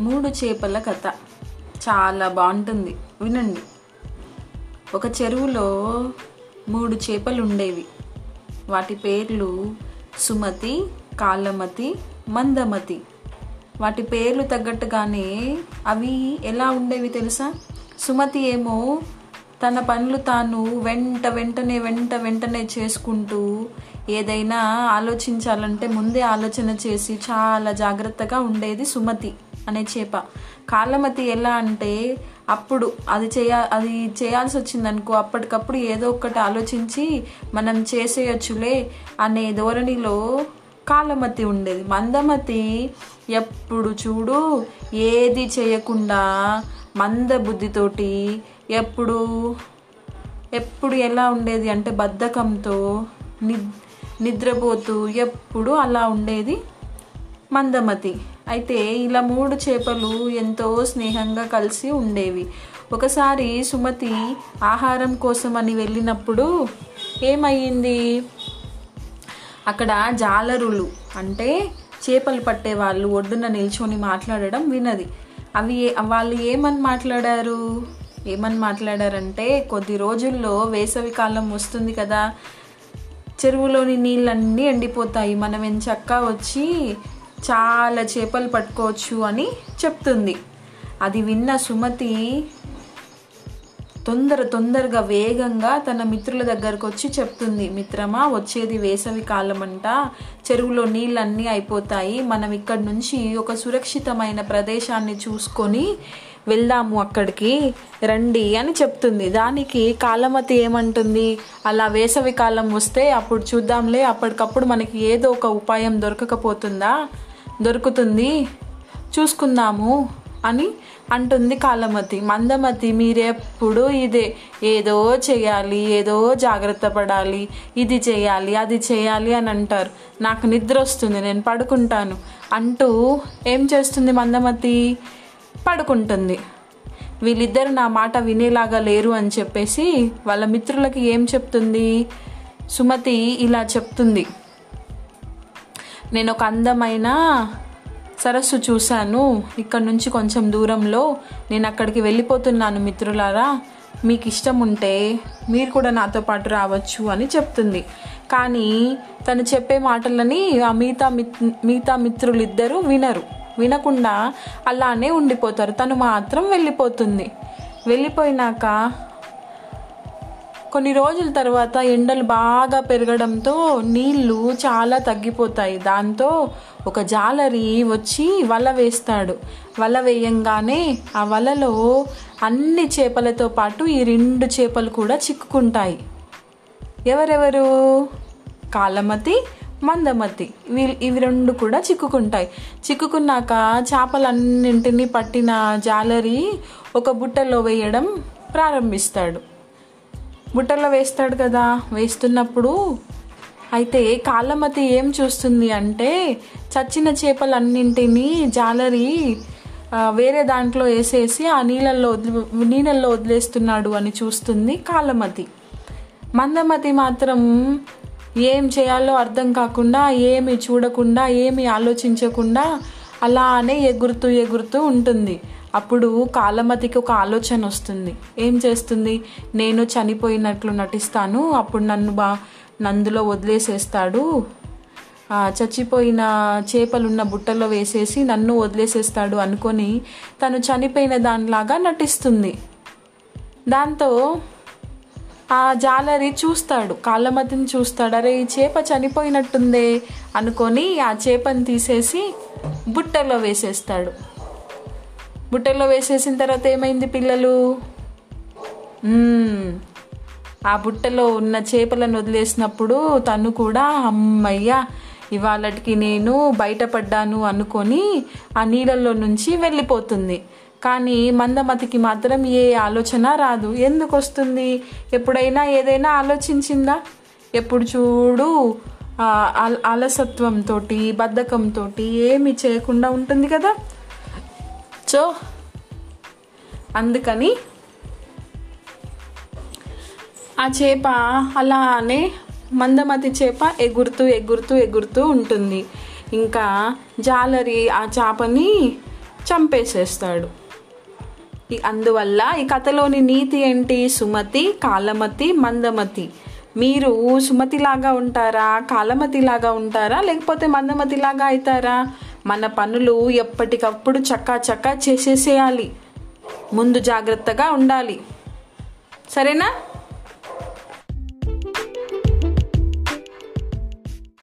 మూడు చేపల కథ. చాలా బాగుంటుంది. వినండి. ఒక చెరువులో మూడు చేపలు ఉండేవి వాటి పేర్లు సుమతి కాలమతి మందమతి. వాటి పేర్లు తగ్గట్టుగానే అవి ఎలా ఉండేవి తెలుసా? సుమతి ఏమో తన పనులు తాను వెంట వెంటనే వెంట వెంటనే చేసుకుంటూ ఏదైనా ఆలోచించాలంటే ముందే ఆలోచన చేసి చాలా జాగ్రత్తగా ఉండేది సుమతి. అనే చేప. కాలమతి ఎలా అంటే అప్పుడు అది చేయ అది చేయాల్సి వచ్చిందనుకో అప్పటికప్పుడు ఏదో ఒకటి ఆలోచించి మనం చేసేయచ్చులే అనే ధోరణిలో కాలమతి ఉండేది. మందమతి ఎప్పుడు చూడు ఏది చేయకుండా మంద బుద్ధితోటి ఎప్పుడు ఎప్పుడు ఎలా ఉండేది అంటే బద్ధకంతో నిద్ నిద్రపోతూ ఎప్పుడు అలా ఉండేది మందమతి అయితే ఇలా మూడు చేపలు ఎంతో స్నేహంగా కలిసి ఉండేవి. ఒకసారి సుమతి ఆహారం కోసం అని వెళ్ళినప్పుడు ఏమయ్యింది? అక్కడ జాలరులు అంటే చేపలు పట్టే వాళ్ళు ఒడ్డున నిల్చొని మాట్లాడడం వినది. అవి వాళ్ళు ఏమని మాట్లాడారు? ఏమని మాట్లాడారంటే కొద్ది రోజుల్లో వేసవి కాలం వస్తుంది కదా చెరువులోని నీళ్ళన్నీ ఎండిపోతాయి. మనం ఎంచక్క వచ్చి చాలా చేపలు పట్టుకోవచ్చు అని చెప్తుంది. అది విన్న సుమతి తొందర తొందరగా వేగంగా తన మిత్రుల దగ్గరకు వచ్చి చెప్తుంది. మిత్రమా వచ్చేది వేసవి కాలం అంట చెరువులో నీళ్ళన్నీ అయిపోతాయి. మనం ఇక్కడి నుంచి ఒక సురక్షితమైన ప్రదేశాన్ని చూసుకొని వెళ్దాము అక్కడికి. రండి అని చెప్తుంది. దానికి కాలమతి ఏమంటుంది? అలా వేసవి కాలం వస్తే అప్పుడు చూద్దాంలే. అప్పటికప్పుడు మనకి ఏదో ఒక ఉపాయం దొరకకపోతుందా? దొరుకుతుంది. చూసుకుందాము అని అంటుంది కాలమతి మందమతి మీరెప్పుడు ఇదే. ఏదో చేయాలి ఏదో జాగ్రత్త పడాలి. ఇది చేయాలి అది చేయాలి అని అంటారు. నాకు నిద్ర వస్తుంది నేను పడుకుంటాను అంటూ ఏం చేస్తుంది మందమతి? పడుకుంటుంది. వీళ్ళిద్దరు నా మాట వినేలాగా లేరు అని చెప్పేసి వాళ్ళ మిత్రులకి ఏం చెప్తుంది? సుమతి ఇలా చెప్తుంది. నేను ఒక అందమైన సరస్సు చూశాను. ఇక్కడ నుంచి కొంచెం దూరంలో నేను అక్కడికి వెళ్ళిపోతున్నాను మిత్రులారా. మీకు ఇష్టం ఉంటే మీరు కూడా నాతో పాటు రావచ్చు అని చెప్తుంది. కానీ తను చెప్పే మాటలని ఆ మిగతా మిత్ మిగతా మిత్రులు ఇద్దరు వినరు. వినకుండా అలానే ఉండిపోతారు. తను మాత్రం వెళ్ళిపోతుంది. వెళ్ళిపోయినాక కొన్ని రోజుల తర్వాత ఎండలు బాగా పెరగడంతో నీళ్ళు చాలా తగ్గిపోతాయి. దాంతో ఒక జాలరి వచ్చి వల వేస్తాడు. వల వేయంగానే ఆ వలలో అన్ని చేపలతో పాటు ఈ రెండు చేపలు కూడా చిక్కుకుంటాయి. ఎవరెవరు? కాలమతి మందమతి. వీ- ఇవి రెండు కూడా చిక్కుకుంటాయి. చిక్కుకున్నాక చేపలన్నింటినీ పట్టిన జాలరి ఒక బుట్టలో వేయడం ప్రారంభిస్తాడు. బుట్టలో వేస్తాడు కదా వేస్తున్నప్పుడు అయితే కాలమతి ఏం చూస్తుంది అంటే చచ్చిన చేపలన్నింటినీ జాలరి వేరే దాంట్లో వేసేసి ఆ నీళ్ళల్లో వదిలి నీళ్ళల్లో వదిలేస్తున్నాడు అని చూస్తుంది కాలమతి మందమతి మాత్రం ఏం చేయాలో అర్థం కాకుండా ఏమి చూడకుండా ఏమి ఆలోచించకుండా అలానే ఎగురుతూ ఎగురుతూ ఉంటుంది. అప్పుడు కాలమతికి ఒక ఆలోచన వస్తుంది. ఏం చేస్తుంది? నేను చనిపోయినట్లు నటిస్తాను అప్పుడు నన్ను బా నందులో వదిలేసేస్తాడు. చచ్చిపోయిన చేపలున్న బుట్టలో వేసేసి నన్ను వదిలేసేస్తాడు అనుకొని తను చనిపోయిన దానిలాగా నటిస్తుంది. దాంతో ఆ జాలరి చూస్తాడు కాళ్ళమతిని చూస్తాడు. అరే ఈ చేప చనిపోయినట్టుందే అనుకొని ఆ చేపని తీసేసి బుట్టలో వేసేస్తాడు. బుట్టలో వేసేసిన తర్వాత ఏమైంది పిల్లలు? ఆ బుట్టలో ఉన్న చేపలను వదిలేసినప్పుడు తను కూడా అమ్మయ్య ఇవాళకి నేను బయటపడ్డాను అనుకొని ఆ నీళ్ళల్లో నుంచి వెళ్ళిపోతుంది. కానీ మందమతికి మాత్రం ఏ ఆలోచన రాదు. ఎందుకు వస్తుంది? ఎప్పుడైనా ఏదైనా ఆలోచించిందా? ఎప్పుడు చూడు అల- అలసత్వంతో బద్ధకంతో ఏమి చేయకుండా ఉంటుంది కదా? సో అందుకని ఆ చేప అలానే మందమతి చేప ఎగురుతూ ఎగురుతూ ఎగురుతూ ఉంటుంది. ఇంకా జాలరి ఆ చేపని చంపేసేస్తాడు. అందువల్ల ఈ కథలోని నీతి ఏంటి? సుమతి కాలమతి మందమతి. మీరు సుమతిలాగా ఉంటారా? కాలమతిలాగా ఉంటారా? లేకపోతే మందమతిలాగా అవుతారా? మన పనులు ఎప్పటికప్పుడు చక్కా చక్కా చేసేసేయాలి. ముందు జాగ్రత్తగా ఉండాలి. సరేనా?